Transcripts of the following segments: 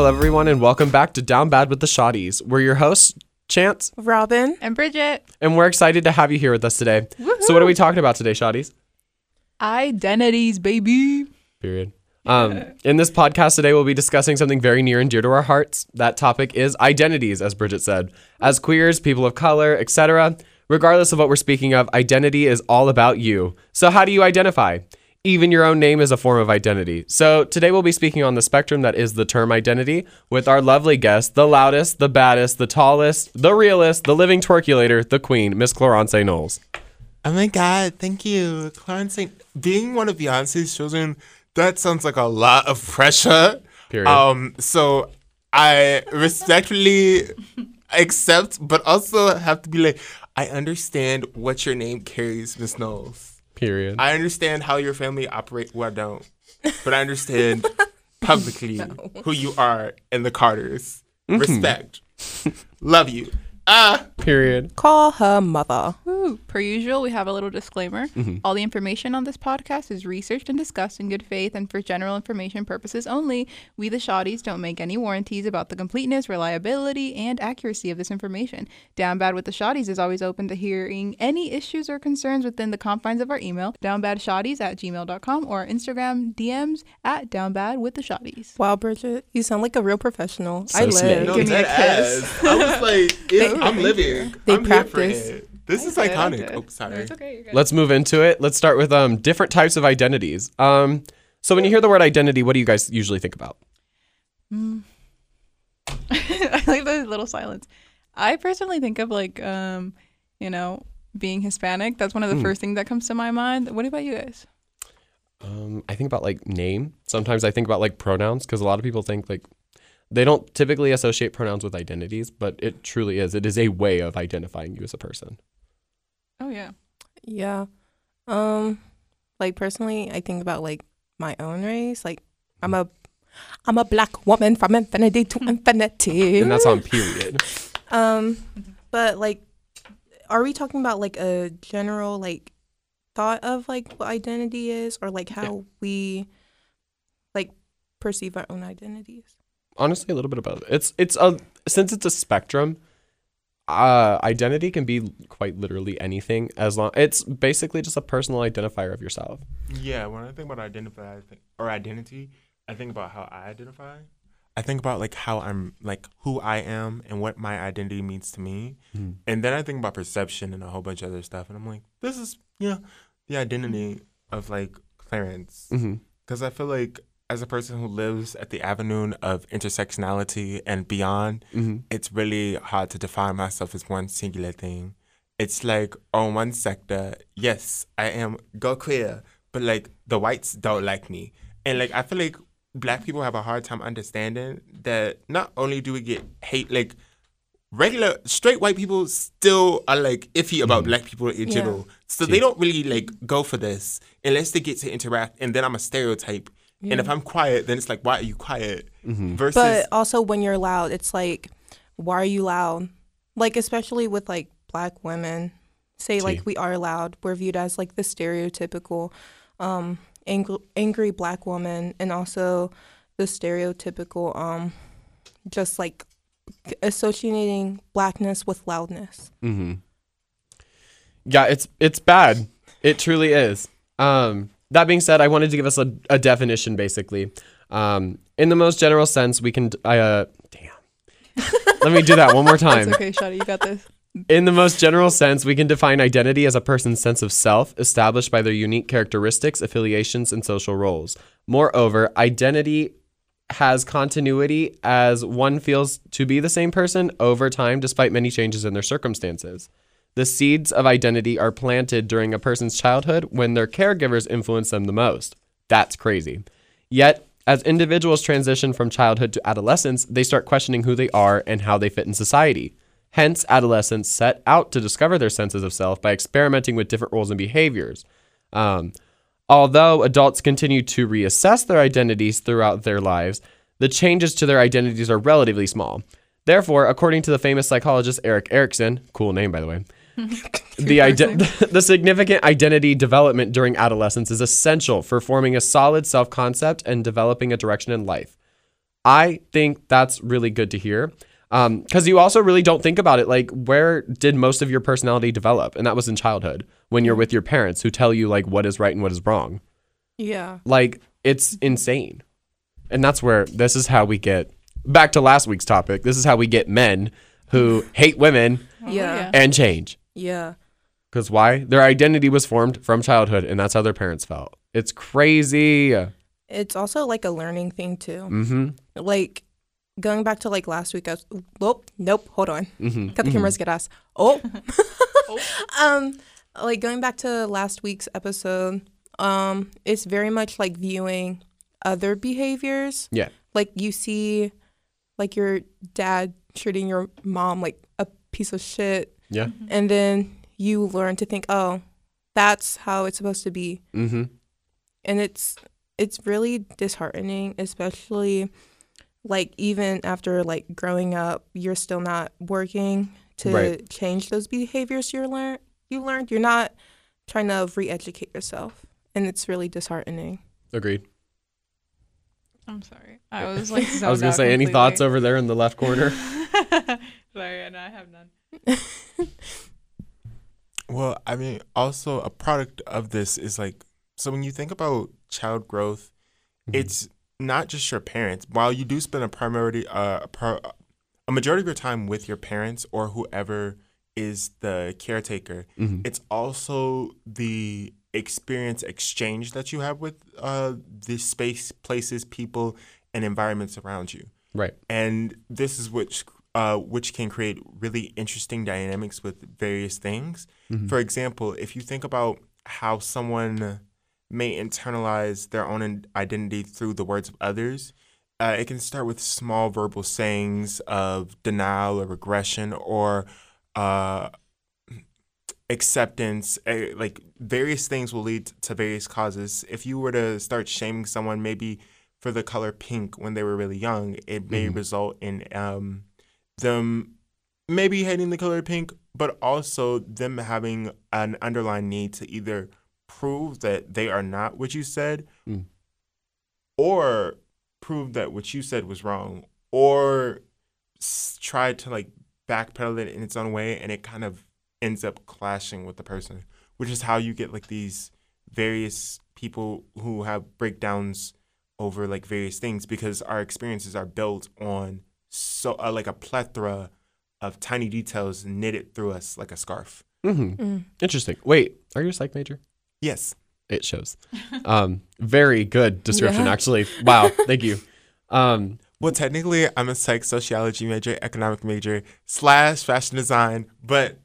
Hello, everyone, and welcome back to Down Bad with the Shawties. We're your hosts, Chance, Robin. And Bridget. and we're excited to have you here with us today. So, what are we talking about today, Shawties? Identities, baby. Period. Um, in this podcast today, we'll be discussing something very near and dear to our hearts. That topic is identities, as Bridget said. As queers, people of color, etc., regardless of what we're speaking of, identity is all about you. So, how do you identify? Even your own name is a form of identity. So, today we'll be speaking on the spectrum that is the term identity with our lovely guest, the loudest, the baddest, the tallest, the realest, the living twerkulator, the queen, Miss Clarence Knowles. Oh my God, thank you. Clarence being one of Beyonce's children, that sounds like a lot of pressure. Period. Um, so I respectfully accept, but also have to be like, I understand what your name carries, Miss Knowles. Period. I understand how your family operate. Well, I don't, but I understand publicly who you are and the Carters. Mm-hmm. Respect. Love you. Ah. Period. Call her mother. Ooh, per usual, we have a little disclaimer. All the information on this podcast is researched and discussed in good faith and for general information purposes only. We, the Shawties, don't make any warranties about the completeness, reliability, and accuracy of this information. Down Bad with the Shawties is always open to hearing any issues or concerns within the confines of our email, downbadshotties at gmail.com, or our Instagram DMs at downbad with the Shawties. Wow, Bridget, you sound like a real professional. So I smooth. live. No, Give me a kiss. ass. I was like, it, They- I'm living. They I'm here for it. This is Okay, iconic. okay. Oh, sorry. It's okay. You're good. Let's move into it. Let's start with um different types of identities. Um, so when you hear the word identity, what do you guys usually think about? I like the little silence. I personally think of like, um, you know, being Hispanic. That's one of the Hmm. first things that comes to my mind. What about you guys? Um, I think about like name. Sometimes I think about like pronouns because a lot of people think like they don't typically associate pronouns with identities, but it truly is. It is a way of identifying you as a person. Oh yeah. Yeah. Um, like personally, I think about like my own race. Like I'm a, I'm a black woman from infinity to infinity. And that's on period. Um, but like, are we talking about like a general like thought of like what identity is, or like how we like perceive our own identities? Honestly, a little bit of both. It's it's a since it's a spectrum. Uh, identity can be quite literally anything as long it's basically just a personal identifier of yourself. Yeah, when I think about identify I think, or identity, I think about how I identify. I think about like how I'm like who I am and what my identity means to me. And then I think about perception and a whole bunch of other stuff. And I'm like, this is, you know, the identity of like Clarence. hmm Because I feel like as a person who lives at the avenue of intersectionality and beyond, hmm it's really hard to define myself as one singular thing. It's like on one sector, yes, I am go queer, but like the whites don't like me. And like I feel like black people have a hard time understanding that not only do we get hate like regular straight white people still are like iffy about black people in Yeah. general. So they don't really like go for this unless they get to interact and then I'm a stereotype. And if I'm quiet, then it's like, why are you quiet? Versus But also when you're loud, it's like, why are you loud? Like especially with like black women, say Tea. like we are loud, we're viewed as like the stereotypical um angry, angry black woman and also the stereotypical um just like associating blackness with loudness. hmm Yeah, it's it's bad. It truly is. Um, that being said, I wanted to give us a, a definition, basically. Um, in the most general sense, we can. Uh, damn. Let me do that one more time. It's okay, Shawty. You got this. In the most general sense, we can define identity as a person's sense of self, established by their unique characteristics, affiliations, and social roles. Moreover, identity has continuity as one feels to be the same person over time despite many changes in their circumstances. The seeds of identity are planted during a person's childhood when their caregivers influence them the most. That's crazy. Yet, as individuals transition from childhood to adolescence, they start questioning who they are and how they fit in society. Hence, adolescents set out to discover their senses of self by experimenting with different roles and behaviors. Um, although adults continue to reassess their identities throughout their lives, the changes to their identities are relatively small. Therefore, according to the famous psychologist Erik Erikson, cool name by the way, the, ide- the significant identity development during adolescence is essential for forming a solid self concept and developing a direction in life. I think that's really good to hear. Um, because you also really don't think about it. Like, where did most of your personality develop? And that was in childhood when you're mm-hmm. with your parents who tell you, like, what is right and what is wrong. Yeah. Like, it's insane. And that's where this is how we get back to last week's topic. This is how we get men who hate women oh, Yeah. and change. Yeah. Because why? Their identity was formed from childhood, and that's how their parents felt. It's crazy. It's also like a learning thing too. Mm-hmm. Like going back to like last week, I was, nope, nope, hold on. Mm-hmm. Cut the cameras, get us. Oh. um, like going back to last week's episode, um, it's very much like viewing other behaviors. Yeah. Like you see, like your dad treating your mom like a piece of shit, Yeah. and then you learn to think, oh, that's how it's supposed to be, Mm-hmm. and it's it's really disheartening, especially like even after like growing up, you're still not working to Right. change those behaviors you learn you learned. You're not trying to re-educate yourself, and it's really disheartening. Agreed. I'm sorry. I was like, I was gonna say, any thoughts over there in the left corner? sorry, and I have none. Well, I mean, also a product of this is like so when you think about child growth, it's not just your parents. While you do spend a primarily uh, a, pro, a majority of your time with your parents or whoever is the caretaker, Mhm. it's also the experience exchange that you have with uh, the space, places, people, and environments around you Right. and this is which uh, which can create really interesting dynamics with various things. For example, if you think about how someone may internalize their own identity through the words of others, uh, it can start with small verbal sayings of denial or regression or uh, acceptance. Uh, like various things will lead to various causes. If you were to start shaming someone, maybe for the color pink when they were really young, it may result in um, them maybe hating the color pink, but also them having an underlying need to either prove that they are not what you said Mm. or prove that what you said was wrong or s- try to like backpedal it in its own way and it kind of ends up clashing with the person which is how you get like these various people who have breakdowns over like various things because our experiences are built on so uh, like a plethora of tiny details knitted through us like a scarf. Mm-hmm. Interesting. Wait, are you a psych major? Yes. It shows. Um, very good description, Yeah. actually. Wow. Thank you. Um, Well, technically, I'm a psych sociology major, economic major slash fashion design, but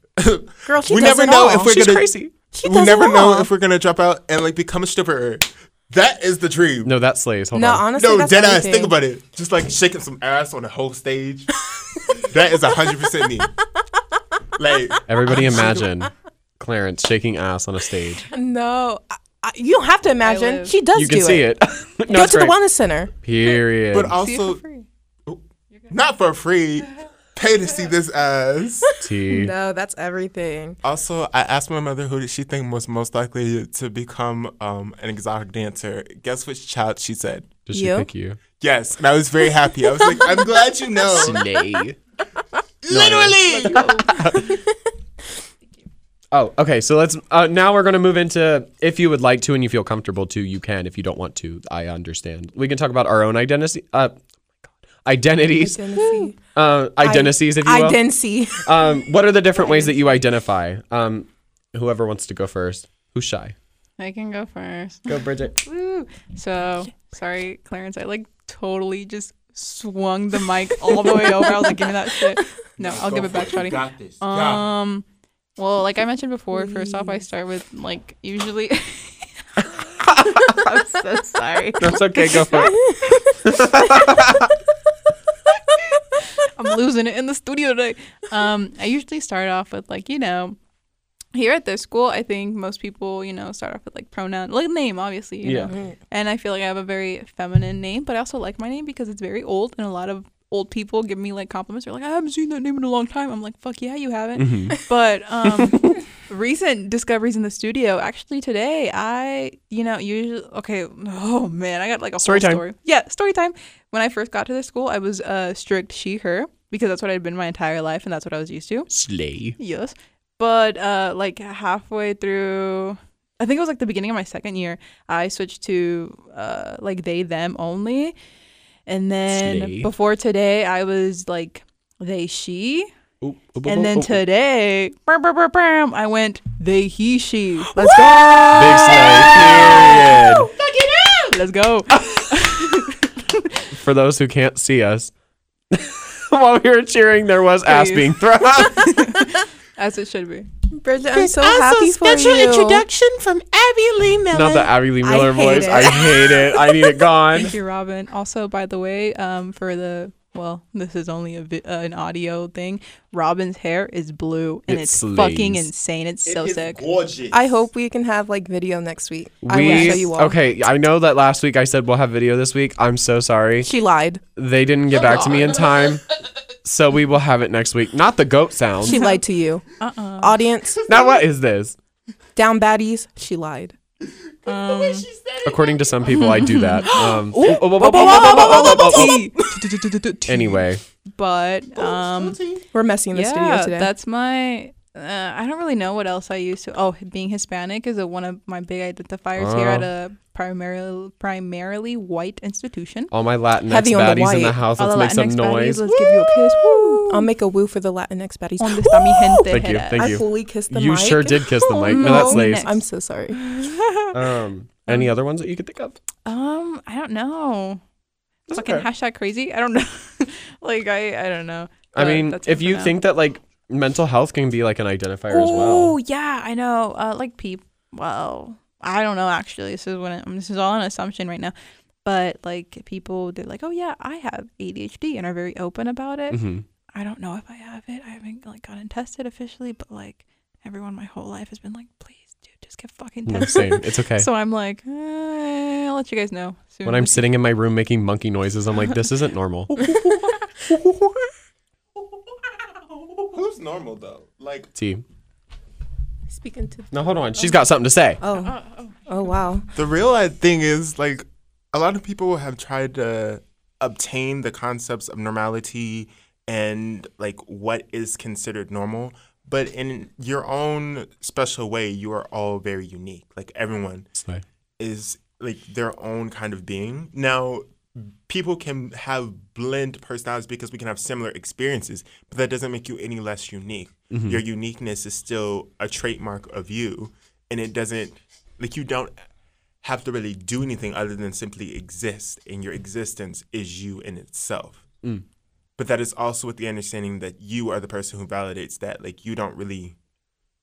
Girl, she we does never it know all. if we're she's gonna. crazy. She we never know all. if we're gonna drop out and like become a stripper. That is the dream. No, that slays. Hold on. no, on. honestly, No, that's dead ass. Think about it. Just like shaking some ass on the whole stage. that is hundred percent me. Like Everybody imagine Clarence shaking ass on a stage. No, I, I, you don't have to imagine. She does You can do see it. it. no, Go it's to the wellness center. Period. but also for free. Oh, not for free. Pay to see this ass. T. No, that's everything. Also, I asked my mother who did she think was most likely to become um, an exotic dancer. Guess which child she said? Did she You? pick you? Yes, and I was very happy. I was like, I'm glad you know. Slay. Literally. Oh, okay. So let's uh, now we're gonna move into if you would like to and you feel comfortable to, you can. If you don't want to, I understand. We can talk about our own identity, uh, identities, Identity. uh, identities, if you will. Identity. um, what are the different ways that you identify? Um, whoever wants to go first. Who's shy? I can go first. Go, Bridget. Woo. So sorry, Clarence. I like totally just swung the mic all the way over. I was like, give me that shit. No, I'll give it back, Shawty. Got this. Um, well, like I mentioned before, first off, I start with like usually. I'm so sorry. That's okay. Go for it. I'm losing it in the studio today. Um, I usually start off with like you know, here at this school, I think most people you know start off with like pronoun, like name, obviously. You Yeah. Know? And I feel like I have a very feminine name, but I also like my name because it's very old, and a lot of old people give me like compliments. They're like, I haven't seen that name in a long time. I'm like, fuck yeah, you haven't. Mhm. But um, recent discoveries in the studio. Actually, today I, you know, usually okay. Oh man, I got like a Story whole time. story. Yeah, story time. When I first got to the school, I was uh, strict she her because that's what I'd been my entire life and that's what I was used to. Slay. Yes. But uh like halfway through I think it was like the beginning of my second year, I switched to uh like they them only. And then Slay. before today I was like they she. Oop, oop, oop, And oop, then oop. today brum, brum, brum, brum, I went they he she. Let's go. Big slay. Period. Let's go. For those who can't see us, while we were cheering, there was ass being thrown. As it should be. Bridget, I'm so happy for you. Introduction from Abby Lee Miller. Not the Abby Lee Miller hate voice. it. I hate it. I need it gone. Thank you, Robin. Also, by the way, um, for the well, this is only a vi- uh, an audio thing. Robin's hair is blue, and It it's slays. fucking insane. It's so sick. gorgeous. I hope we can have like video next week. I will We show you all. okay. I know that last week I said we'll have video this week. I'm so sorry. She lied. They didn't get back to me in time, so we will have it next week. Not the goat sound. She lied to you. Uh uh Audience, now what is this? down baddies. She lied. Um, According to some people, I do that. Um, Whoa, whoa, tea. Anyway, but um, We're messing the studio yeah, today. that's my. Uh, I don't really know what else I used to. Oh, being Hispanic is a, one of my big identifiers here Oh. at a primarily primarily white institution. all my Latinx Heavy on the baddies in the house. All Let's the make some Latinx baddies, noise. Let's give you a kiss. Woo. I'll make a woo for the Latinx baddies. Donde está mi gente? Thank you, thank I you. fully kissed the You mic. sure did kiss the mic. No, no. that's slays. I'm so sorry. Um, any other ones that you could think of? Um, I don't know. That's Fucking okay. hashtag crazy. I don't know. like I, I don't know. I But mean, if you now. think that like mental health can be like an identifier as well. Oh yeah, I know. Uh, like people. Well, I don't know actually. This is when this is all an assumption right now. But like people, they're like, oh yeah, I have ADHD, and are very open about it. hmm I don't know if I have it. I haven't like gotten tested officially, but like everyone my whole life has been like, please, dude, just get fucking No, tested. same. It's okay. So I'm like, eh, I'll let you guys know soon. when I'm sitting in my room making monkey noises, I'm like, this isn't normal. Who's normal though? Like T. Speaking to. No, hold on. She's got something to say. Oh. Oh wow. the real uh, thing is like a lot of people have tried to obtain the concepts of normality and like what is considered normal but in your own special way you are all very unique like everyone Slay. is like their own kind of being. Now, people can have blend personalities because we can have similar experiences, but that doesn't make you any less unique. Mm-hmm. Your uniqueness is still a trademark of you, and it doesn't like you don't have to really do anything other than simply exist, and your existence is you in itself. Mm. But that is also with the understanding that you are the person who validates that. Like you don't really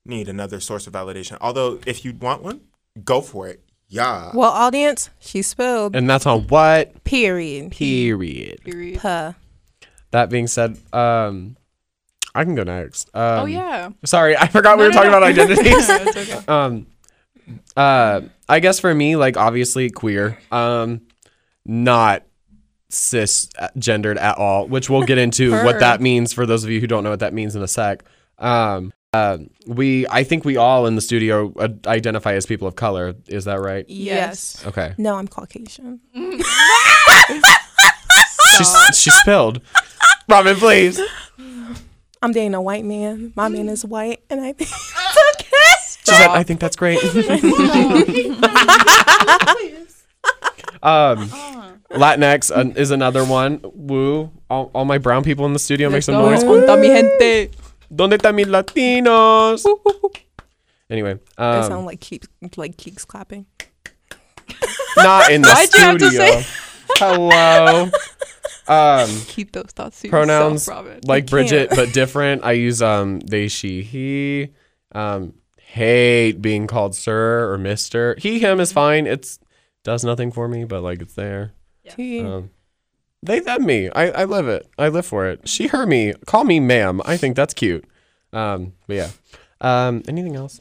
need another source of validation. Although if you want one, go for it. Yeah. Well, audience, she spilled. And that's on what? Period. Period. Period. Puh. That being said, um, I can go next. Um, oh yeah. Sorry, I forgot we were no, talking no. about identities. No, it's okay. um, uh, I guess for me, like obviously queer, um, not cisgendered at all, which we'll get into what that means for those of you who don't know what that means in a sec. Um, uh, we, I think we all in the studio uh, identify as people of color. Is that right? Yes. Okay. No, I'm Caucasian. She's she spilled. Robin, please. I'm dating a white man. My man is white, and I think She said, I think that's great. um, Latinx uh, is another one. Woo. All, all my brown people in the studio make some noise. Conta mi gente. Donde están mis latinos? Anyway, it um, sound like keeps like keeps clapping. not in the Why'd you have to studio. say- Hello. Um, Keep those thoughts to pronouns yourself, Robin. like. Bridget, but different. I use um they, she, he. Um, hate being called sir or mister. He, him is fine. It's does nothing for me, but like it's there. T. Um, they, them, me. I, I live it. I live for it. She, her, me. Call me ma'am. I think that's cute. Um, but yeah. Um, anything else?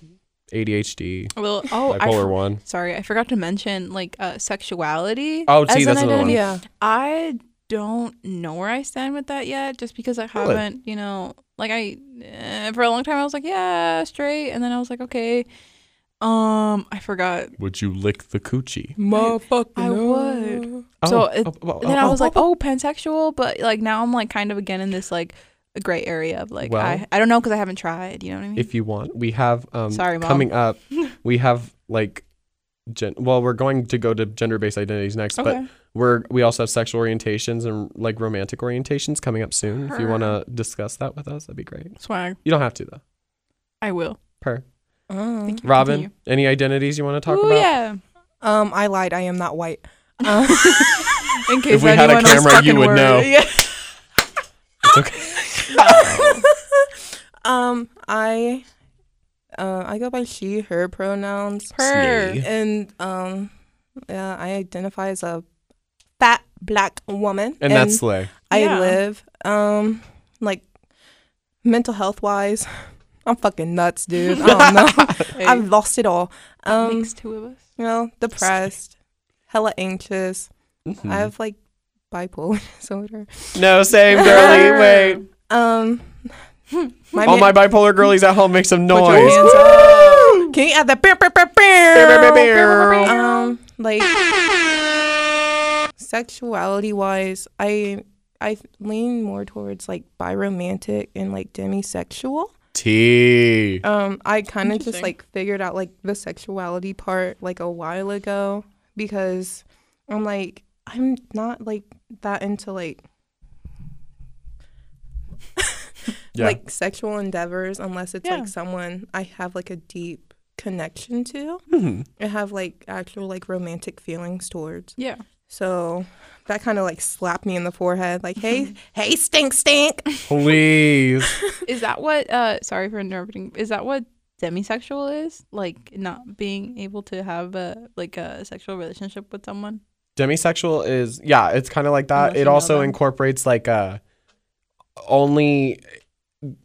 ADHD, Well, oh, I bipolar for- one. sorry, I forgot to mention like uh, sexuality. Oh, see, as an that's another one. yeah. I don't know where I stand with that yet, just because I Really? haven't, you know, like I eh, for a long time I was like, yeah, straight, and then I was like, okay, um, I forgot. Would you lick the coochie? Motherfucker. I would. Oh, So it- oh, oh, then oh, I was oh, like, oh, pansexual, but like now I'm like kind of again in this like a gray area of like Well- I I don't know because I haven't tried. You know what I mean? if you want, we have um Sorry, Mom. coming up. we have like, gen- well, we're going to go to gender-based identities next, but we're we also have sexual orientations and like romantic orientations coming up soon. If you want to discuss that with us, that'd be great. Swag. You don't have to though. I will. Per Uh, Thank you. Robin, Continue. any identities you want to talk Ooh, about? yeah. um, I lied. I am not white. Uh, In case we had a camera, you would worried. know. Yeah. It's okay. um, I, uh, I go by she, her pronouns, Per. Slay. and um, yeah, I identify as a fat black woman, And that's slay. I Yeah. live, um, like mental health wise. I'm fucking nuts, dude. I don't know. Hey, I've lost it all. that Um, makes two of us. you know, depressed, hella anxious. Mhm. I have like bipolar disorder. no, same girly. Wait, Um, my all man- my bipolar girlies at home make some Put your noise. hands up. Can you add that? Bear, bear, bear, Bear, bear, bear? bear. Um, like sexuality wise, I I lean more towards like biromantic and like demisexual. T. Um, I kind of just like figured out like the sexuality part like a while ago because I'm like I'm not like that into like Yeah. like sexual endeavors unless it's Yeah. like someone I have like a deep connection to. Mhm. I have like actual like romantic feelings towards. Yeah. So that kind of like slapped me in the forehead like, "Hey, hey, stink stink." Please. Is that what? Uh, sorry for interrupting. Is that what demisexual is? Like not being able to have a like a sexual relationship with someone. Demisexual is yeah, it's kind of like that. Unless It you know also them. incorporates like uh only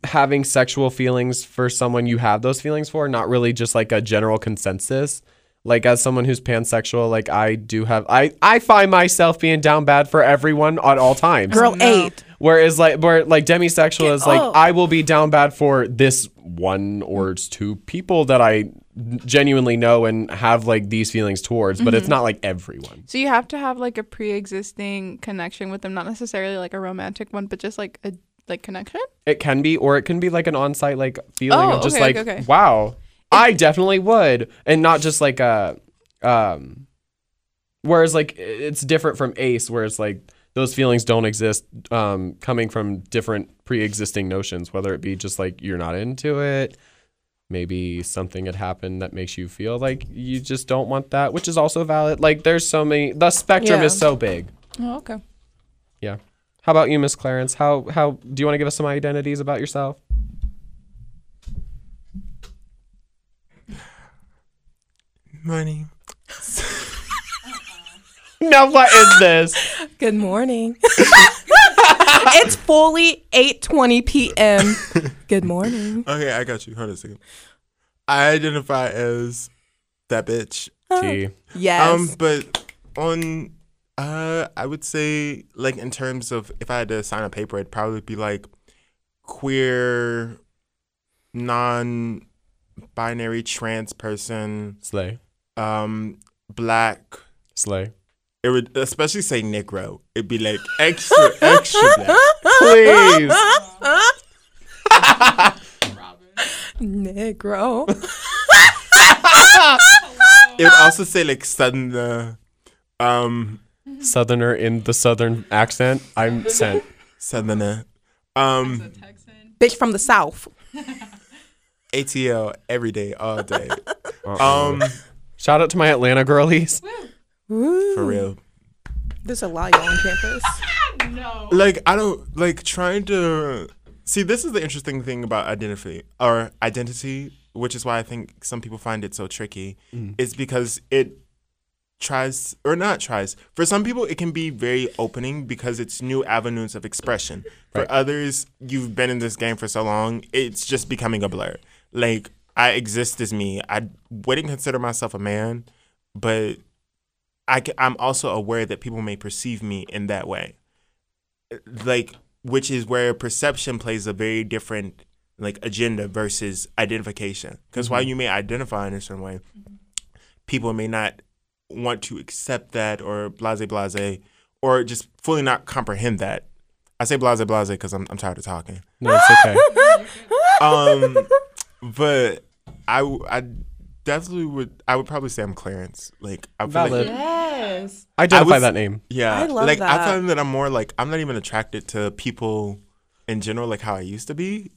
having sexual feelings for someone you have those feelings for, not really just like a general consensus. Like as someone who's pansexual, like I do have I I find myself being down bad for everyone at all times. Girl no. eight. Whereas like where like demisexual Get is like up. I will be down bad for this one or two people that I genuinely know and have like these feelings towards, but Mm-hmm. it's not like everyone. So you have to have like a pre-existing connection with them, not necessarily like a romantic one, but just like a like connection. It can be, or it can be like an on-site like feeling Oh, of just okay, like, okay, okay. wow, I definitely would, and not just like a, um, whereas like it's different from Ace, where it's like those feelings don't exist, um, coming from different pre-existing notions, whether it be just like you're not into it, maybe something had happened that makes you feel like you just don't want that, which is also valid. Like there's so many, the spectrum Yeah. is so big. Oh, okay. Yeah. How about you, Miss Clarence? How how do you want to give us some identities about yourself? Money. No, what is this? Good morning. it's fully 8:20 p.m. Good morning. Okay, I got you. Hold on a second. I identify as that bitch. T. Yes. Um, but on, uh, I would say like in terms of if I had to sign a paper, it'd probably be like queer, non-binary trans person, Slay. Um, black. Slay. It would especially say Negro. It'd be like extra, extra black. Please. Negro. It would also say like Southerner, um, Southerner in the southern accent. I'm sent. Southerner, um, Bitch from the south. ATL every day, all day. Uh-uh. Um, Shout out to my Atlanta girlies. Woo. for real. There's a lot y'all on campus. No. Like I don't like trying to see. This is the interesting thing about identity or identity, which is why I think some people find it so tricky. Mm. Is because it tries or not tries. For some people, it can be very opening because it's new avenues of expression. For Right. others, you've been in this game for so long, it's just becoming a blur. Like I exist as me. I wouldn't consider myself a man, but I am also aware that people may perceive me in that way. like which is where perception plays a very different like agenda versus identification. Because while you may identify in a certain way, people may not want to accept that or blase blase or just fully not comprehend that. I say blase blase because I'm I'm tired of talking. No, it's okay. Um, but I I definitely would I would probably say I'm Clarence. Like I feel Valid. like Yes. Identify was- that name. yeah, I love like I that. find that I'm more like I'm not even attracted to people in general like how I used to be.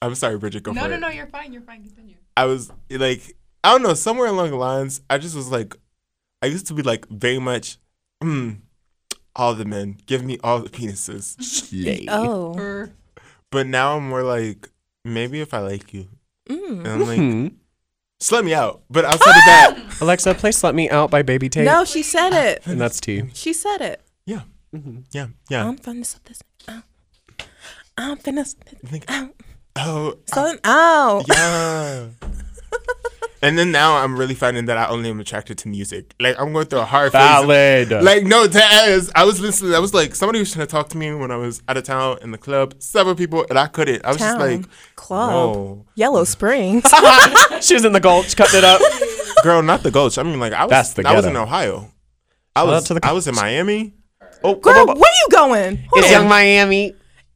I'm sorry, Bridget, go No, for no, it. no. You're fine. You're fine. Continue. I was like, I don't know, somewhere along the lines, I just was like, I used to be like very much, mm, all the men, give me all the penises. Oh. Or But now I'm more like, maybe if I like you, Mm. and I'm like, Hmm. just let me out. But outside of that, Alexa, play "Slut Me Out" by Baby Tate. No, she said it. and that's T. She said it. yeah, Mhm. yeah, yeah. I'm finna sort this out. I'm finna sort this out. oh, Something out. yeah. and then now I'm really finding that I only am attracted to music. Like I'm going through a hard phase. of- Valid. Like no, Taz. I was listening. I was like, somebody was trying to talk to me when I was out of town in the club. Several people, and I couldn't. I was Town. just like, Club. no, Yellow Springs. she was in the gulch, cutting it up. girl, not the Gulch. I mean, like I was. That's the I was in. Ohio. I was. to the I was in Miami. Oh, Girl, where are you going? it's Young Miami.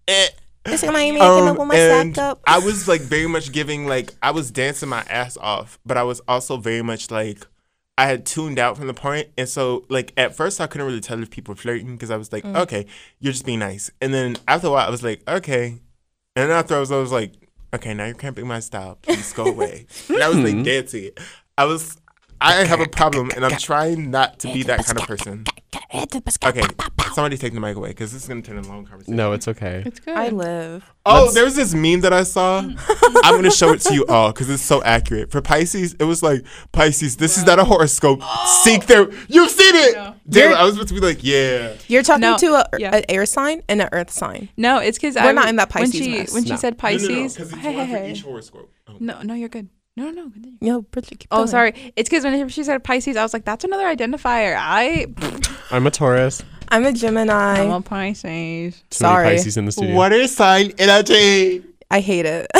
Eh, It's in Miami. I came up with my and sack up. I was like very much giving like I was dancing my ass off, but I was also very much like I had tuned out from the point, and so like at first I couldn't really tell if people were flirting because I was like, Mm. okay, you're just being nice, and then after a while I was like, okay, and then after I was I was like, okay, now you're cramping my style, please go away, and I was like dancing. I was. I have a problem, and I'm trying not to be that kind of person. Okay, somebody take the mic away because this is gonna turn into a long conversation. No, it's okay. it's good. I live. Oh, Let's- there's this meme that I saw. Mm. I'm gonna show it to you all because it's so accurate. For Pisces, it was like Pisces. This is not a horoscope. Seek their. You've seen it. No. Damn, I was about to be like, yeah. You're talking No, to a, yeah. an air sign and an earth sign. No, it's because We're not in that Pisces when she mess. when she No. said Pisces. because it's hey, one hey, for hey. each horoscope. Oh. No, no, you're good. No, no, continue. Yo, Bridget, keep Oh, going. sorry. It's because when she said Pisces, I was like, that's another identifier. I I'm a Taurus. I'm a I'm Gemini. a Pisces. Too Sorry. many Pisces in the studio. Water sign energy. I hate it.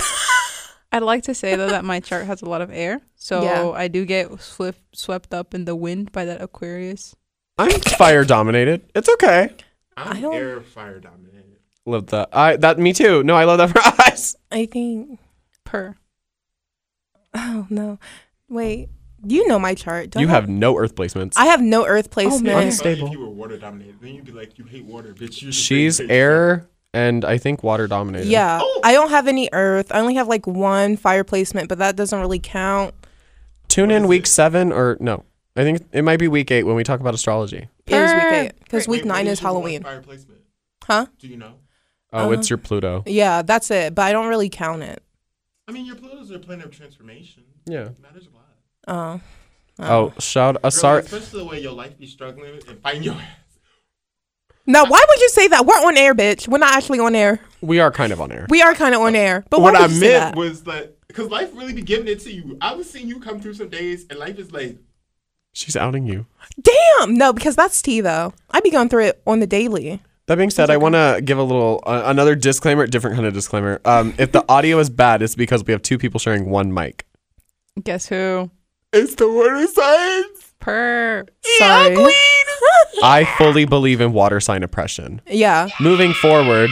I'd like to say though that my chart has a lot of air, so Yeah. I do get swift swept up in the wind by that Aquarius. I'm fire dominated. It's okay. I'm I don't- air fire dominated. Love that. I that me too. No, I love that for us. I think. Per. Oh no, wait. You know my chart. Don't You I? have no Earth placements. I have no Earth man. placement. Unstable. If you were water dominated, then you'd be like, you hate water, bitch. You just She's air and I think water dominated. yeah, Oh. I don't have any Earth. I only have like one fire placement, but that doesn't really count. Tune What in week it? seven or no. I think it might be week eight when we talk about astrology. It is week eight because week what nine is Halloween. Fire placement? Huh? Do you know? Oh, Uh, it's your Pluto. Yeah, that's it. But I don't really count it. I mean, your Pluto's a planet of transformation. Yeah. It matters a lot. Oh. Oh, shout. Uh, Girl, sorry. Especially the way your life be struggling and fighting your ass. Now, why would you say that? We're on air, bitch. We're not actually on air. We are kind of on air. We are kind of on air. But why what would I you say meant that? was that because life really be giving it to you. I was seeing you come through some days, and life is like, She's outing you. Damn. No, because that's tea though. I be going through it on the daily. That being said, I want to give a little uh, another disclaimer, different kind of disclaimer. Um, if the audio is bad, it's because we have two people sharing one mic. Guess who? it's the water signs. Per. Sorry. I fully believe in water sign oppression. yeah. Moving forward,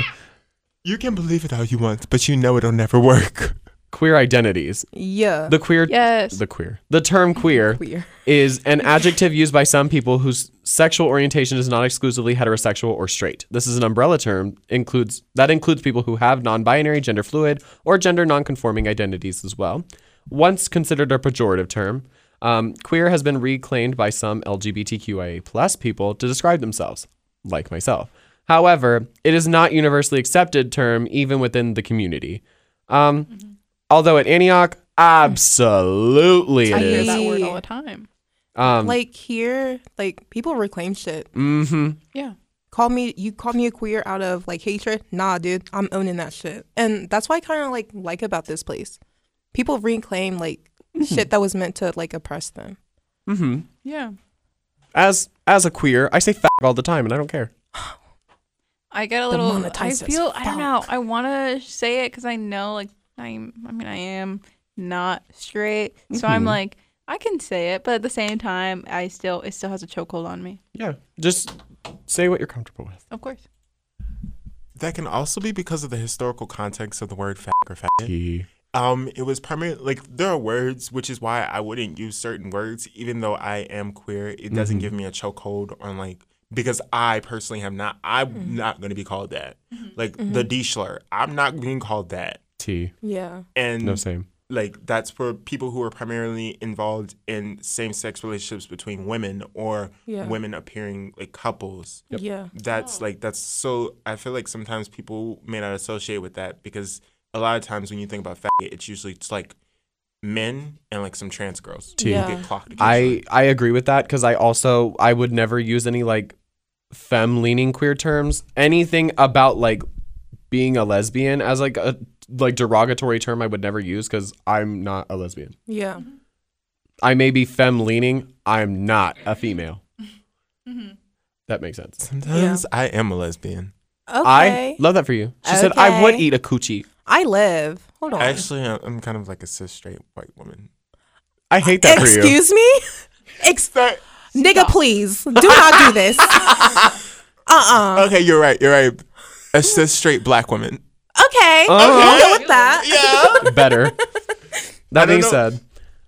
You can believe it all you want, but you know it'll never work. Queer identities. Yeah. The queer, Yes. the queer, the term queer Queer. is an adjective used by some people whose sexual orientation is not exclusively heterosexual or straight. This is an umbrella term includes that includes people who have non-binary, gender fluid, or gender non-conforming identities as well. Once considered a pejorative term, um, queer has been reclaimed by some LGBTQIA plus people to describe themselves, like myself. However, it is not universally accepted term even within the community. Um, Although at Antioch, absolutely I it hear is. that word all the time. Um, Like here, like people reclaim shit. Mm-hmm. Yeah. Call me, you call me a queer out of like hatred. Nah, dude, I'm owning that shit, and that's why I kind of like like about this place. People reclaim like shit that was meant to like oppress them. Mm-hmm. Yeah. As as a queer, I say fag all the time, and I don't care. I get a little. I feel. I don't know. I want to say it because I know, like, I'm. I mean, I am not straight, so I'm Mhm. like, I can say it, but at the same time, I still. It still has a chokehold on me. Yeah. Just say what you're comfortable with. Of course. That can also be because of the historical context of the word fag or faggot. Um, it was primarily like there are words, which is why I wouldn't use certain words, even though I am queer. It doesn't Mhm. give me a chokehold on like because I personally have not. I'm not going to be called that. Like the D slur, I'm not being called that. T. Yeah. And No same. like that's for people who are primarily involved in same-sex relationships between women or Yeah. women appearing like couples Yep. Yeah. that's like that's so i feel like sometimes people may not associate with that because a lot of times when you think about faggot it's usually it's like men and like some trans girls too Yeah. get clocked I. I agree with that because I also I would never use any like femme leaning queer terms. Anything about like being a lesbian as like a like derogatory term I would never use because I'm not a lesbian. Yeah. I may be femme leaning. I'm not a female. Mm-hmm. Mm-hmm. That makes sense. sometimes i am a lesbian Okay. I love that for you. She said I would eat a coochie. I live. Hold on. actually I'm- i'm kind of like a cis straight white woman I hate that for you. Excuse me? Ex- That- nigga, please. Do not do this. uh-uh. okay you're right you're right a cis straight black woman Okay. Oh. I'm good with that. yeah Better. That being know. said,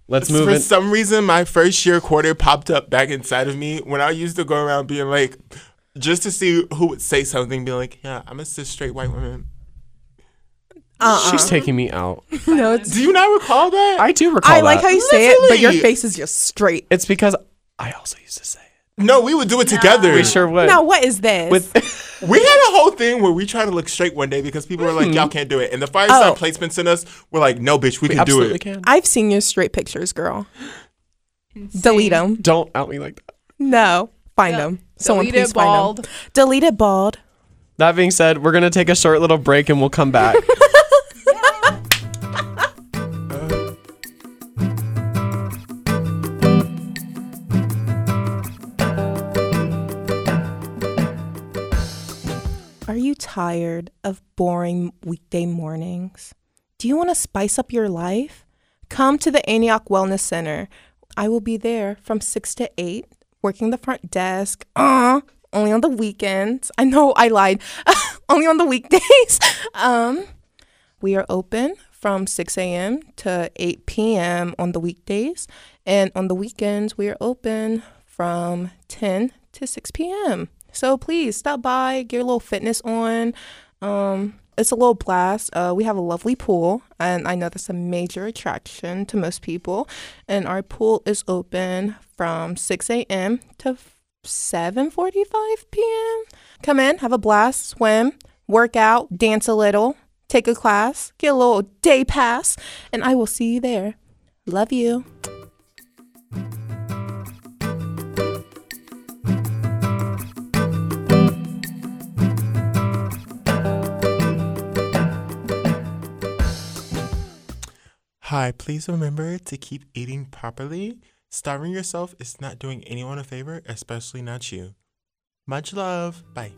let's move for in. some reason my first year quarter popped up back inside of me when i used to go around being like just to see who would say something be like yeah i'm a cis straight white woman Uh-uh. She's taking me out. No, it's, do you not recall that I do recall I like that. how you say it, but your face is just straight. It's because I also used to say it. no we would do it together We sure would. Now, what is this? With we had a whole thing where we tried to look straight one day because people were like y'all mm-hmm. can't do it and the fireside Oh. placements in us were like no bitch we, we can do absolutely it can. I've seen your straight pictures, girl. Delete them. Don't out me like that. No. Find Del- them. Someone delete please it find bald. them. Delete it bald. That being said, we're gonna take a short little break and we'll come back. Are you tired of boring weekday mornings? Do you want to spice up your life? Come to the Antioch Wellness Center. I will be there from 6 to 8, working the front desk. Uh, only on the weekends. I know I lied. only on the weekdays. um, we are open from 6 a.m. to 8 p.m. on the weekdays. And on the weekends, we are open from 10 to 6 p.m. So please stop by, get a little fitness on. Um, it's a little blast. Uh, we have a lovely pool, and I know that's a major attraction to most people. And our pool is open from 6 a.m. to 7:45 p.m. Come in, have a blast, swim, work out, dance a little, take a class, get a little day pass, and I will see you there. Love you. Hi please remember to keep eating properly starving yourself is not doing anyone a favor especially not you much love bye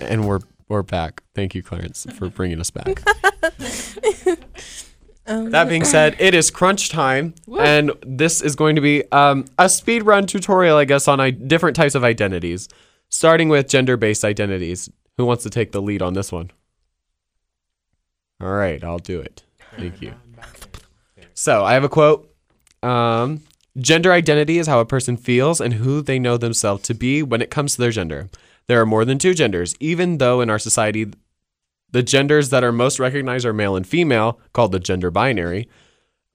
and we're we're back. Thank you, Clarence, for bringing us back. Um, That being said, it is crunch time, and this is going to be um, a speed run tutorial, I guess, on I- different types of identities, starting with gender-based identities. Who wants to take the lead on this one? All right, I'll do it. Thank you. So I have a quote. Um, gender identity is how a person feels and who they know themselves to be when it comes to their gender. There are more than two genders, even though in our society the genders that are most recognized are male and female, called the gender binary.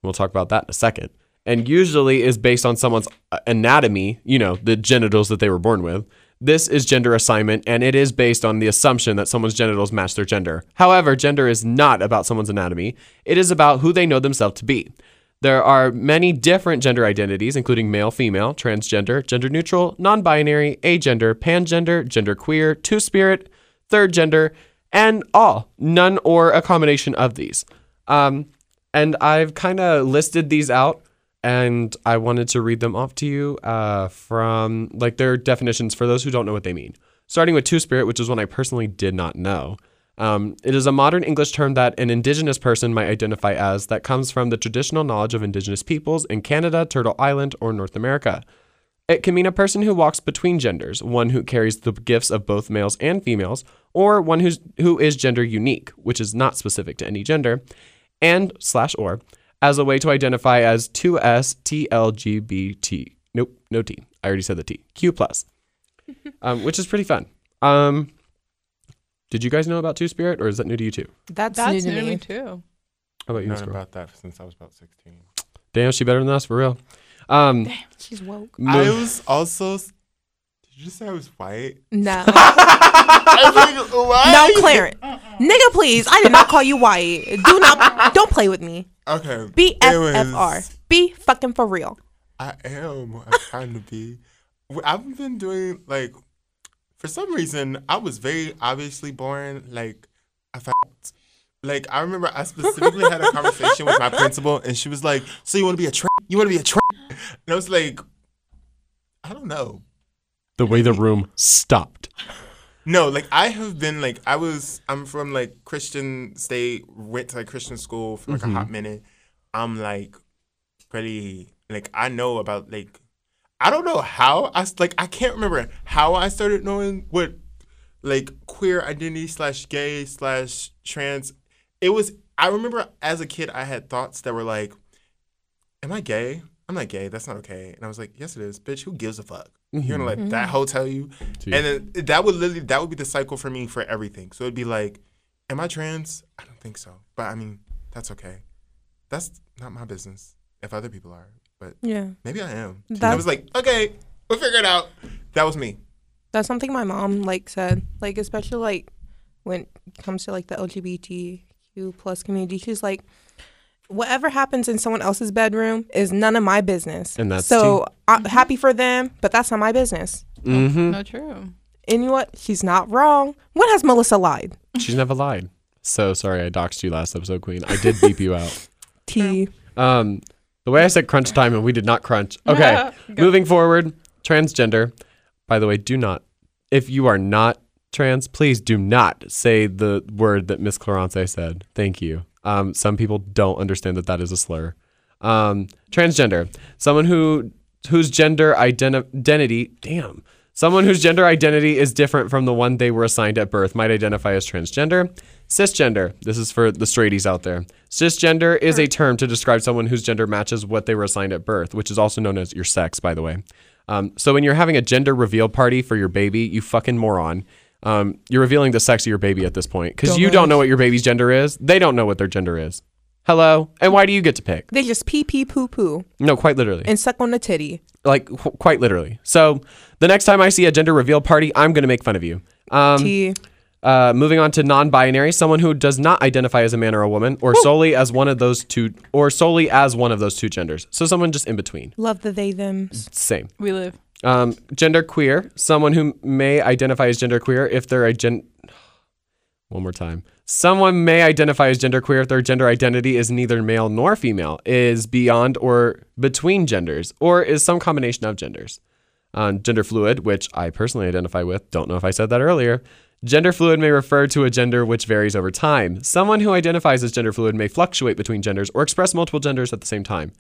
We'll talk about that in a second. And usually is based on someone's uh, anatomy, you know, the genitals that they were born with. This is gender assignment, and it is based on the assumption that someone's genitals match their gender. However, gender is not about someone's anatomy, it is about who they know themselves to be. There are many different gender identities, including male, female, transgender, gender neutral, non binary, agender, pangender, genderqueer, two spirit, third gender, and all, none or a combination of these. Um, and I've kind of listed these out, and I wanted to read them off to you uh, from like their definitions for those who don't know what they mean. Starting with Two Spirit, which is one I personally did not know. Um, it is a modern English term that an Indigenous person might identify as that comes from the traditional knowledge of Indigenous peoples in Canada, Turtle Island, or North America. It can mean a person who walks between genders, one who carries the gifts of both males and females, or one who's who is gender unique, which is not specific to any gender, and slash or as a way to identify as 2S TLGBT. Nope, no T. I already said the T. Q plus, um, which is pretty fun. Um, did you guys know about Two Spirit, or is that new to you too? That's, That's new to new to me. me too. How about you, Known about that since I was about 16. Damn, she better than us for real. Um, She's woke. I was also. Did you just say I was white? No. I was like, what? no, Clarence. Nigga, please. I did not call you white. Do not. Don't play with me. Okay. BFFR. Be fucking for real. I am. I'm trying to be. I've been doing like, for some reason, I was very obviously born like a fact. Like I remember, I specifically had a conversation with my principal, and she was like, "So you want to be a train? You want to be a train?" And I was like, "I don't know." the way the room stopped. No, like I have been like I was I'm from like Christian state, went to like Christian school for like a hot mm-hmm. minute. I'm like pretty like I know about like I don't know how I like I can't remember how I started knowing what like queer identity slash gay slash trans. It was I remember as a kid I had thoughts that were like, Am I gay? I'm not gay. That's not okay. And I was like, Yes, it is, bitch. Who gives a fuck? You're gonna mm-hmm. let that mm-hmm. hoe tell you, Gee. and then that would literally that would be the cycle for me for everything. So it'd be like, Am I trans? I don't think so, but I mean that's okay. That's not my business if other people are, but Yeah. maybe I am. And I was like, okay, we'll figure it out. That was me. That's something my mom like said. Like especially like when it comes to like the LGBTQ plus community, she's like, whatever happens in someone else's bedroom is none of my business. And that's so I'm happy for them, but that's not my business. Mm-hmm. No, true. And you know what? She's not wrong. When has Melissa lied? She's never lied. So sorry, I doxed you last episode, Queen. I did beep you out. T. Um, the way I said crunch time and we did not crunch. Okay, moving forward, transgender. By the way, do not, if you are not trans, please do not say the word that Miss Clarence said. Thank you. Um, some people don't understand that that is a slur. Um, transgender, someone who whose gender identi- identity, damn, someone whose gender identity is different from the one they were assigned at birth might identify as transgender. Cisgender, this is for the straighties out there. Cisgender is a term to describe someone whose gender matches what they were assigned at birth, which is also known as your sex, by the way. Um, so when you're having a gender reveal party for your baby, you fucking moron. Um, you're revealing the sex of your baby at this point because you don't know what your baby's gender is. They don't know what their gender is. Hello, and why do you get to pick? They just pee pee poo poo No, quite literally and suck on the titty. like qu- quite literally. So the next time I see a gender reveal party, I'm going to make fun of you. Um, T. uh, moving on to non-binary, someone who does not identify as a man or a woman, or solely as one of those two, or solely as one of those two genders. So someone just in between. Love the they them. Same. We live. Um, gender queer, someone who may identify as gender queer if they're a gen. One more time. Someone may identify as genderqueer if their gender identity is neither male nor female, is beyond or between genders, or is some combination of genders. Um, gender fluid, which I personally identify with, don't know if I said that earlier. Gender fluid may refer to a gender which varies over time. Someone who identifies as gender fluid may fluctuate between genders or express multiple genders at the same time,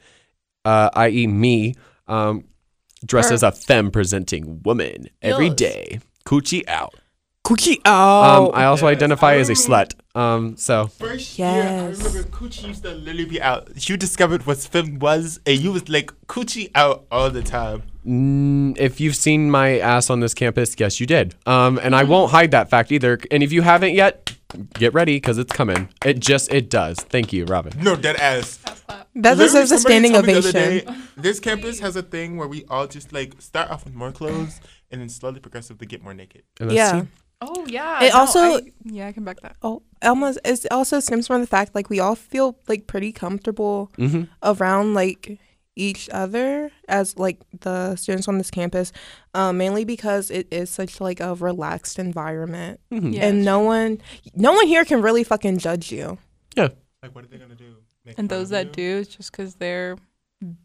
uh, i.e., me, um, dressed Or- as a femme presenting woman every Yes. day. Coochie out. Coochie Um, out. I also Yes, identify I as a slut. Um, so First year, I Yes. remember Coochie used to literally be out. You discovered what film was, and you was like Coochie out all the time. mm, if you've seen my ass on this campus, yes, you did. Um, and I won't hide that fact either. And if you haven't yet, get ready because it's coming. It just it does. Thank you, Robin. No, dead ass. that Literally, deserves a standing told me the other ovation. day, this campus has a thing where we all just like start off with more clothes and then slowly progressively get more naked. And that's Yeah. it. Oh yeah. It also- I, yeah, I can back that. Oh, Elma's. It also stems from the fact like we all feel like pretty comfortable Mhm. around like each other as like the students on this campus, um, mainly because it is such like a relaxed environment, Mhm. Yeah, and no one, no one here can really fucking judge you. Yeah. Like, what are they gonna do? Make And those that you? do, it's just because they're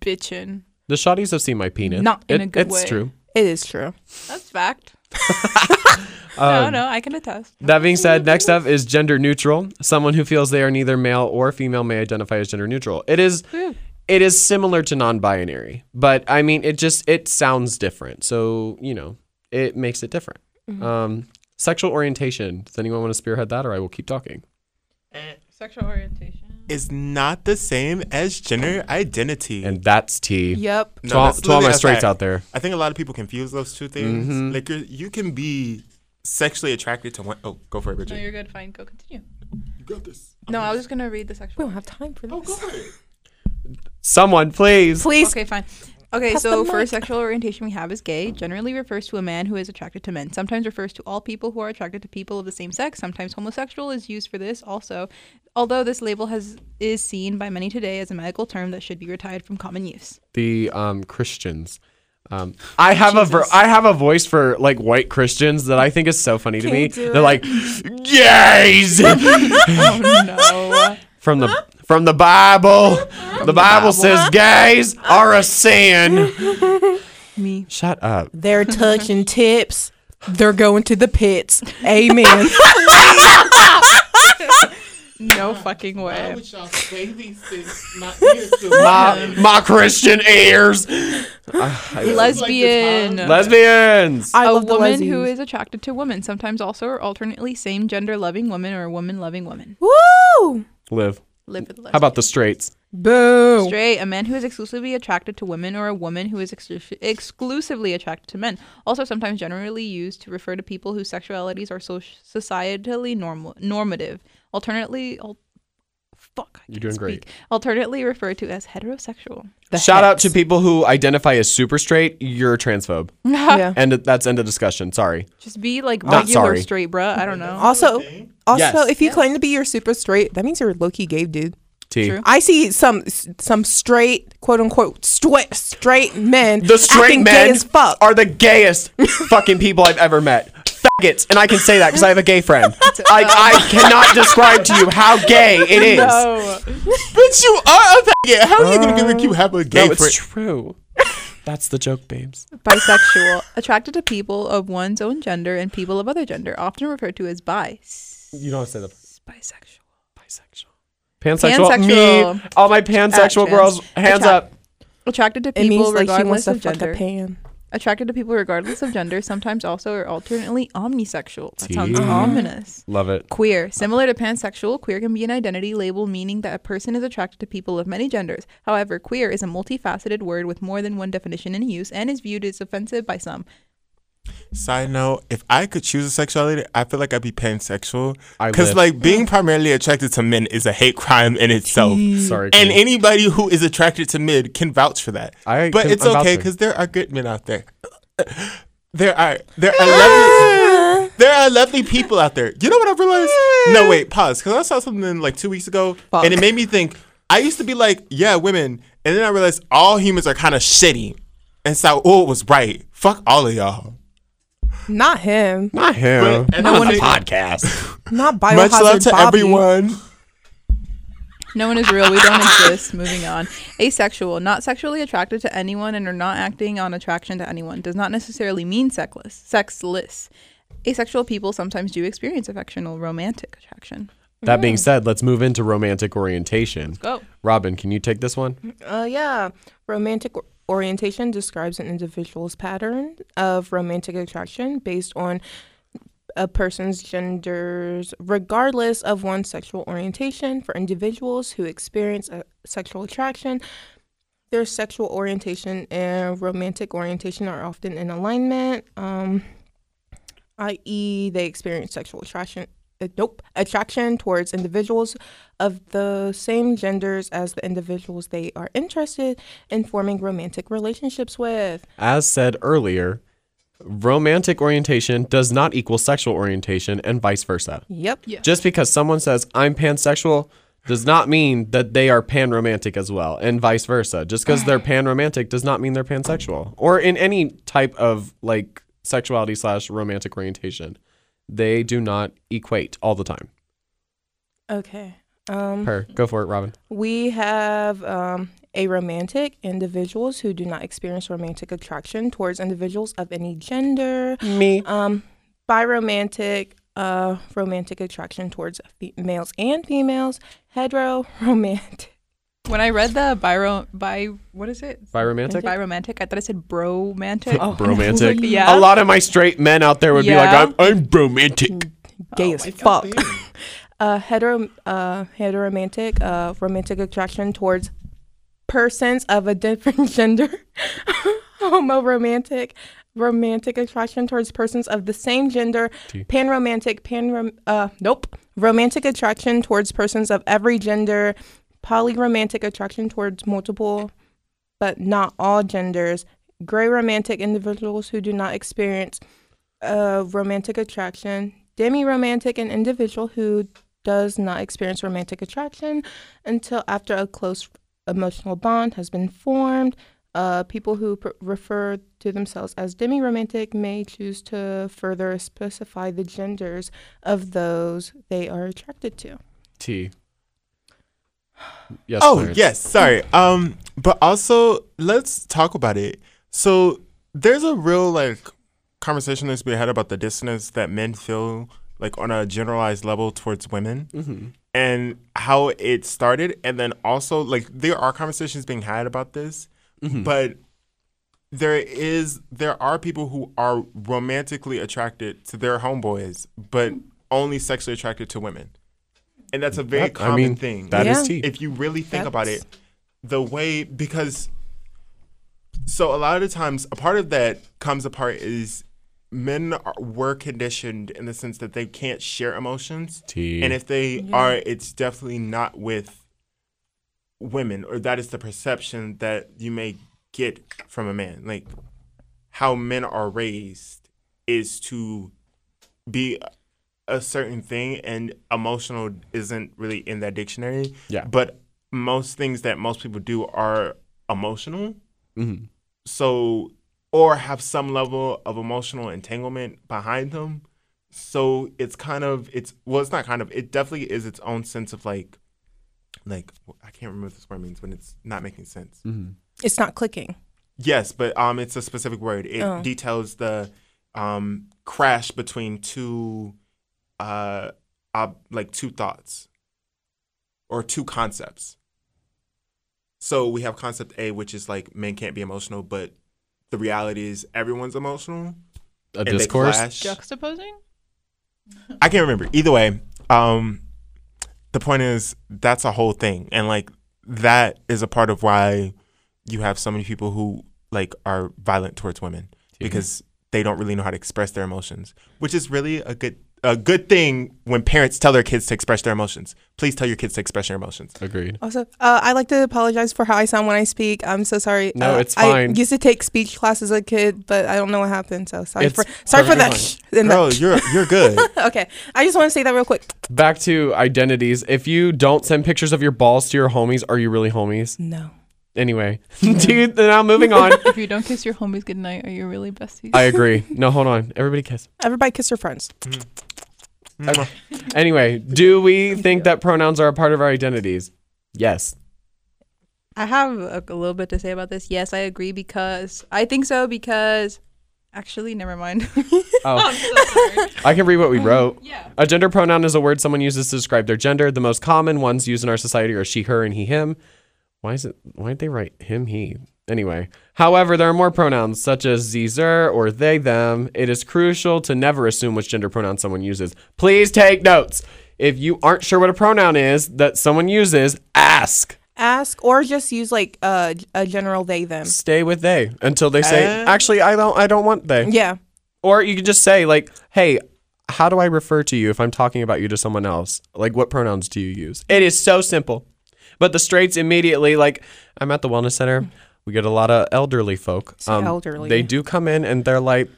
bitching. The Shawties have seen my penis. Not in It- a good it's way. true. It is true. That's fact. no, Um, no, I can attest. That being said, next up is gender neutral. Someone who feels they are neither male or female may identify as gender neutral. It is Whew. It is similar to non-binary, but I mean it just it sounds different. So, you know, it makes it different. Um sexual orientation. Does anyone want to spearhead that or I will keep talking? Sexual orientation. Is not the same as gender identity. And that's T. Yep. No, to all, to all my straights fact. out there. I think a lot of people confuse those two things. Mhm. Like, you're, you can be sexually attracted to one. Oh, go for it, No, you're good. Fine. Go continue. you got this. No, I was just gonna read the sexual. We don't have time for this. Oh, this. go for it. Someone, please. Please. Okay, fine. Okay, Pass so the for sexual orientation we have is gay. Generally refers to a man who is attracted to men. Sometimes refers to all people who are attracted to people of the same sex. Sometimes homosexual is used for this also. Although this label has is seen by many today as a medical term that should be retired from common use. The um Christians. Um, I have a ver- I have a voice for like white Christians that I think is so funny to Can me. They're it? like gays. Oh no. from the from the Bible. the Bible says gays are a sin. Me. Shut up. They're touching tips. They're going to the pits. Amen. No fucking way. y'all say these things? Not My, my Christian ears. Lesbian. Lesbians. I a love the woman who lesies. attracted to women, sometimes also or alternately same gender loving woman or a woman loving woman. Woo! Live. Live with the How about the straights? Boo. Straight, a man who is exclusively attracted to women or a woman who is exclu- exclusively attracted to men. Also sometimes generally used to refer to people whose sexualities are so societally normal normative. Alternately, al- fuck. I You're can't doing great. speak. Alternately referred to as heterosexual. The Shout out to people who identify as super straight. You're a transphobe. Yeah. And that's end of discussion. Sorry. Just be like Not regular sorry. straight, bruh. I don't know. Also, also, Yes. if you claim to be your super straight, that means you're low key gay, dude. T. True. I see some some straight, quote unquote, straight straight men. The straight acting men gay as fuck. are the gayest fucking people I've ever met. Faggots, and I can say that because I have a gay friend. I, I cannot describe to you how gay it is. No. But you are a faggot. How are you gonna give a you have a gay No, it's true. That's the joke, babes. Bisexual, attracted to people of one's own gender and people of other gender, often referred to as bi. You don't say the Bisexual. bisexual. Pansexual. Pansexual. Me. All my pansexual Actions. girls, hands Attract- up. Attracted to it means people like she regardless wants to of fuck a gender. pan. Attracted to people regardless of gender, sometimes also or alternately omnisexual. That sounds Tea. Mm-hmm. ominous. Love it. Queer. Similar to pansexual, queer can be an identity label meaning that a person is attracted to people of many genders. However, queer is a multifaceted word with more than one definition in use and is viewed as offensive by some. Side note: If I could choose a sexuality, I feel like I'd be pansexual. Because like being primarily attracted to men is a hate crime in itself. Sorry. And Queen. anybody who is attracted to men can vouch for that. I but can- it's I'm okay because there are good men out there. There are there are lovely there are lovely people out there. You know what I realized? No, wait, pause. Because I saw something like two weeks ago, Fuck. and it made me think. I used to be like, yeah, women, and then I realized all humans are kind of shitty, and so oh, it was right. Fuck all of y'all. Not him. Not him. But- and Not I on the podcast. Not Much love to Bobby. everyone. No one is real. We don't exist. Moving on. Asexual, not sexually attracted to anyone and are not acting on attraction to anyone, does not necessarily mean sexless. Sexless. Asexual people sometimes do experience affectional romantic attraction. That being said, let's move into romantic orientation. Go. Robin, can you take this one? Uh, yeah. Romantic or- orientation describes an individual's pattern of romantic attraction based on a person's genders, regardless of one's sexual orientation. For individuals who experience sexual attraction, their sexual orientation and romantic orientation are often in alignment, um, i.e., they experience sexual attraction. Uh, Nope, attraction towards individuals of the same genders as the individuals they are interested in forming romantic relationships with. As said earlier, romantic orientation does not equal sexual orientation and vice versa. Yep. Yeah. Just because someone says I'm pansexual does not mean that they are panromantic as well, and vice versa. Just because they're panromantic does not mean they're pansexual, or in any type of like sexuality slash romantic orientation. They do not equate all the time. Okay. Um, Per. Go for it, Robin. we have um, a romantic individuals who do not experience romantic attraction towards individuals of any gender. Me. Um, biromantic, uh, romantic attraction towards fe- males and females. Hetero romantic. When I read the biro by what is it? Biromantic? Biromantic. I thought I said bromantic. Oh, Bromantic. Yeah. A lot of my straight men out there would Yeah. be like, I'm, I'm bromantic. gay as fuck. uh, hetero, uh, heteromantic, uh, romantic attraction towards persons of a different gender. Homoromantic, romantic attraction towards persons of the same gender. T. Panromantic, pan, uh, nope. Romantic attraction towards persons of every gender. Polyromantic attraction towards multiple, but not all genders. Gray romantic individuals who do not experience uh, romantic attraction. Demi romantic, an individual who does not experience romantic attraction until after a close emotional bond has been formed. Uh, people who pr- refer to themselves as demi romantic may choose to further specify the genders of those they are attracted to. T. Yes. Oh Clarence. yes, sorry. Um, but also let's talk about it. So there's a real like conversation that's been had about the dissonance that men feel like on a generalized level towards women Mm-hmm. and how it started, and then also like there are conversations being had about this, Mm-hmm. but there is there are people who are romantically attracted to their homeboys, but only sexually attracted to women, and that's a very That- I common mean, thing That is Yeah. T. if you really think about it, the way because so a lot of the times a part of that comes apart is men are, were conditioned in the sense that they can't share emotions, T. and if they Yeah. are, it's definitely not with women, or that is the perception that you may get from a man. Like how men are raised is to be a certain thing, and emotional isn't really in that dictionary. Yeah. But most things that most people do are emotional. Mhm. So, or have some level of emotional entanglement behind them. So it's kind of it's well, it's not kind of it definitely is its own sense of like, like I can't remember what this word means when it's not making sense. Mhm. It's not clicking. Yes, but um, it's a specific word. It Oh. details the um crash between two, uh, ob- like two thoughts, or two concepts. So we have concept A, which is like men can't be emotional, but the reality is everyone's emotional. A and they discourse. clash. Juxtaposing. I can't remember. Either way, um, the point is that's a whole thing, and like that is a part of why you have so many people who like are violent towards women because they don't really know how to express their emotions, which is really a good a good thing when parents tell their kids to express their emotions. Please tell your kids to express your emotions. Agreed. Also, uh, I like to apologize for how I sound when I speak. I'm so sorry. No, Uh, it's fine. I used to take speech class as a kid, but I don't know what happened. So sorry It's for sorry for that. fine. sh- and that- you're you're good. okay, I just want to say that real quick. Back to identities. If you don't send pictures of your balls to your homies, are you really homies? No. Anyway, dude. Now moving on. if you don't kiss your homies goodnight, are you really besties? I agree. No, hold on. Everybody kiss. Everybody kiss your friends. Mm. Mm. Mwah. Anyway, do we think that pronouns are a part of our identities? Yes. I have a, a little bit to say about this. Yes, I agree because I think so because actually, never mind. Oh, I'm so sorry. I can read what we wrote. Yeah. A gender pronoun is a word someone uses to describe their gender. The most common ones used in our society are she, her, and he, him. Why is it? Why did they write him, he? Anyway, however, there are more pronouns such as ze, zer, or they, them. It is crucial to never assume which gender pronoun someone uses. Please take notes. If you aren't sure what a pronoun is that someone uses, ask. Ask or just use like uh, a general they them. Stay with they until they say, Uh. "Actually, I don't. I don't want they." Yeah. Or you can just say like, "Hey, how do I refer to you if I'm talking about you to someone else? Like, what pronouns do you use?" It is so simple. But the straights immediately, like, I'm at the wellness center. We get a lot of elderly folk. Um, elderly. They do come in and they're like,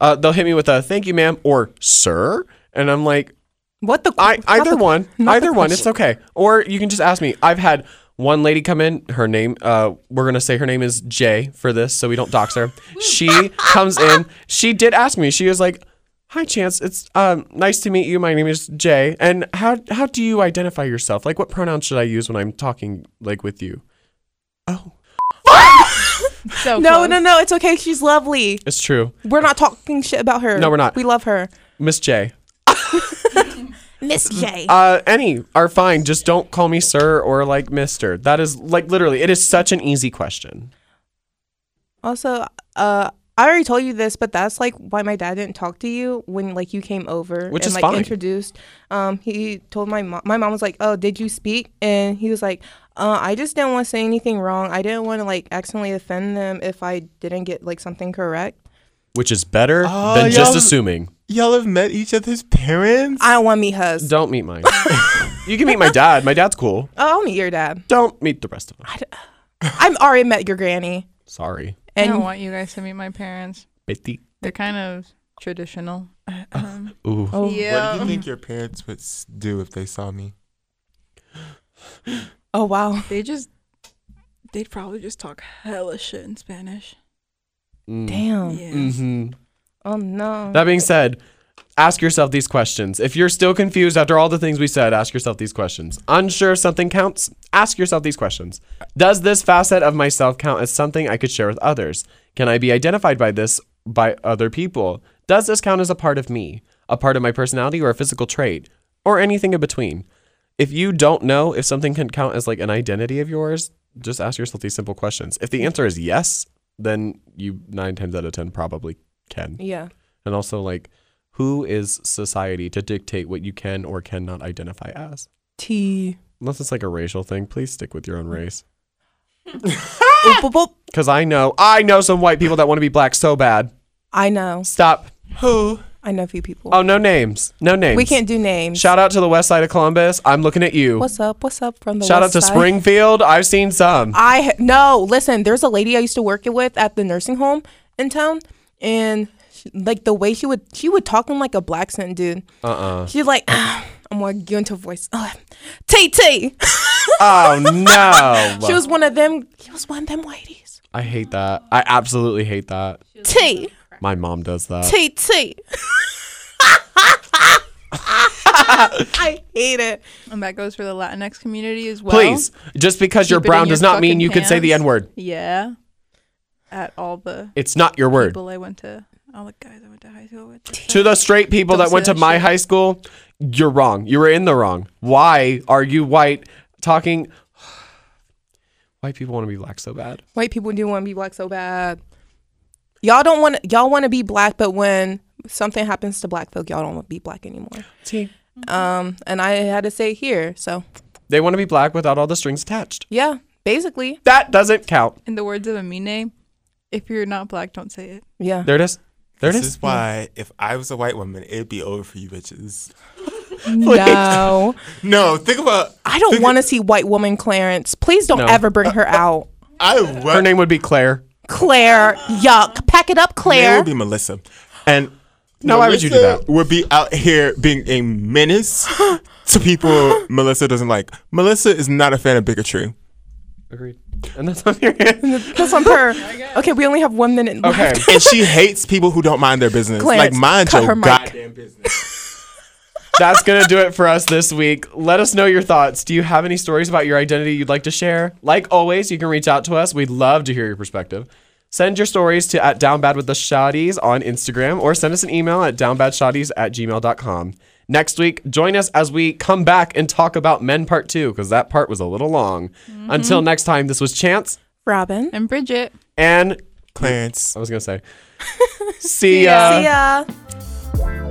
uh, they'll hit me with a "Thank you, ma'am" or "Sir," and I'm like, What the? I, either the- one, either one, it's okay. Or you can just ask me. I've had one lady come in. Her name, uh, we're gonna say her name is Jay for this, so we don't dox her. she comes in. She did ask me. She was like, Hi, Chance. It's um nice to meet you. My name is Jay. And how how do you identify yourself? Like, what pronouns should I use when I'm talking like with you? Oh, So No, close. no, no. It's okay. She's lovely. it's true, We're not talking shit about her. No, we're not. We love her. Miss J. Miss J. Uh, any are fine. Just don't call me sir or like Mister. That is like literally. It is such an easy question. Also, uh, I already told you this, but that's like why my dad didn't talk to you when like you came over Which and is like fine. introduced. Um, he told my mom. My mom was like, "Oh, did you speak?" And he was like, uh, "I just didn't want to say anything wrong. I didn't want to like accidentally offend them if I didn't get like something correct. Which is better Oh, than just y'all- assuming. Y'all have met each other's parents? I don't want to meet hers. Don't meet mine. you can meet my dad. My dad's cool. Oh, I'll meet your dad. Don't meet the rest of them. I've already met your granny, Sorry. I and don't want you guys to meet my parents. Betty. They're kind of traditional. Um, Ooh. oh, What do you think your parents would s- do if they saw me? oh wow. They just, they'd probably just talk hella shit in Spanish. Mm. Damn. Yeah. hmm Oh no. That being said, ask yourself these questions. If you're still confused after all the things we said, ask yourself these questions. Unsure if something counts? Ask yourself these questions. Does this facet of myself count as something I could share with others? Can I be identified by this by other people? Does this count as a part of me, a part of my personality, or a physical trait, or anything in between? If you don't know if something can count as like an identity of yours, just ask yourself these simple questions. If the answer is yes, then you nine times out of ten probably can. yeah. And also, like, who is society to dictate what you can or cannot identify as? T. Unless it's like a racial thing, please stick with your own race. Because I know, I know some white people that want to be black so bad. I know. Stop. Who? I know a few people. Oh, no names. No names. we can't do names. Shout out to the west side of Columbus. I'm looking at you. What's up? What's up from the Shout out to side? Springfield. I've seen some. I no, listen. There's a lady I used to work with at the nursing home in town, and she, like the way she would she would talk in like a black accent, dude. Uh uh She's like, I'm gonna get into voice. Uh, T T. Oh, no. She was one of them. She was one of them ladies. I hate that. I absolutely hate that. T My mom does that. T T. I hate it. And that goes for the Latinx community as well. Please. Just because you're Keep it brown your does not mean fucking you can say the. N word. Yeah. At all the It's not your word. people I went to, all the guys I went to high school with. to the straight people Don't that went say to that my shit. high school, you're wrong. You were in the wrong. Why are you white talking? White people want to be black so bad. White people do want to be black so bad. Y'all don't want y'all want to be black, but when something happens to black folk, y'all don't want to be black anymore. See, Um, and I had to say here. So they want to be black without all the strings attached. yeah, basically, That doesn't count. In the words of Amine, if you're not black, don't say it. yeah. There it is. There this is. is why if I was a white woman, it'd be over for you bitches. No, No, think about. I don't want to see white woman Clarence. Please don't No. ever bring her out. I Her would. name would be Claire. Claire, yuck. Pack it up, Claire. It Claire. would be Melissa, and No, why would you do Melissa that? Would be out here being a menace to people Melissa doesn't like. Melissa is not a fan of bigotry. Agreed. And that's on your hand. That's on her. Okay, we only have one minute Okay. left. and she hates people who don't mind their business. Clarence, like mind cut your her mic. goddamn business. That's going to do it for us this week. Let us know your thoughts. Do you have any stories about your identity you'd like to share? Like always, you can reach out to us. We'd love to hear your perspective. Send your stories to at downbad with the Shawties on Instagram or send us an email at downbadshawties at gmail.com. Next week, join us as we come back and talk about Men Part 2 because that part was a little long. Mm-hmm. Until next time, this was Chance Robin. And Bridget. and Clarence. I was going to say, see ya. See ya.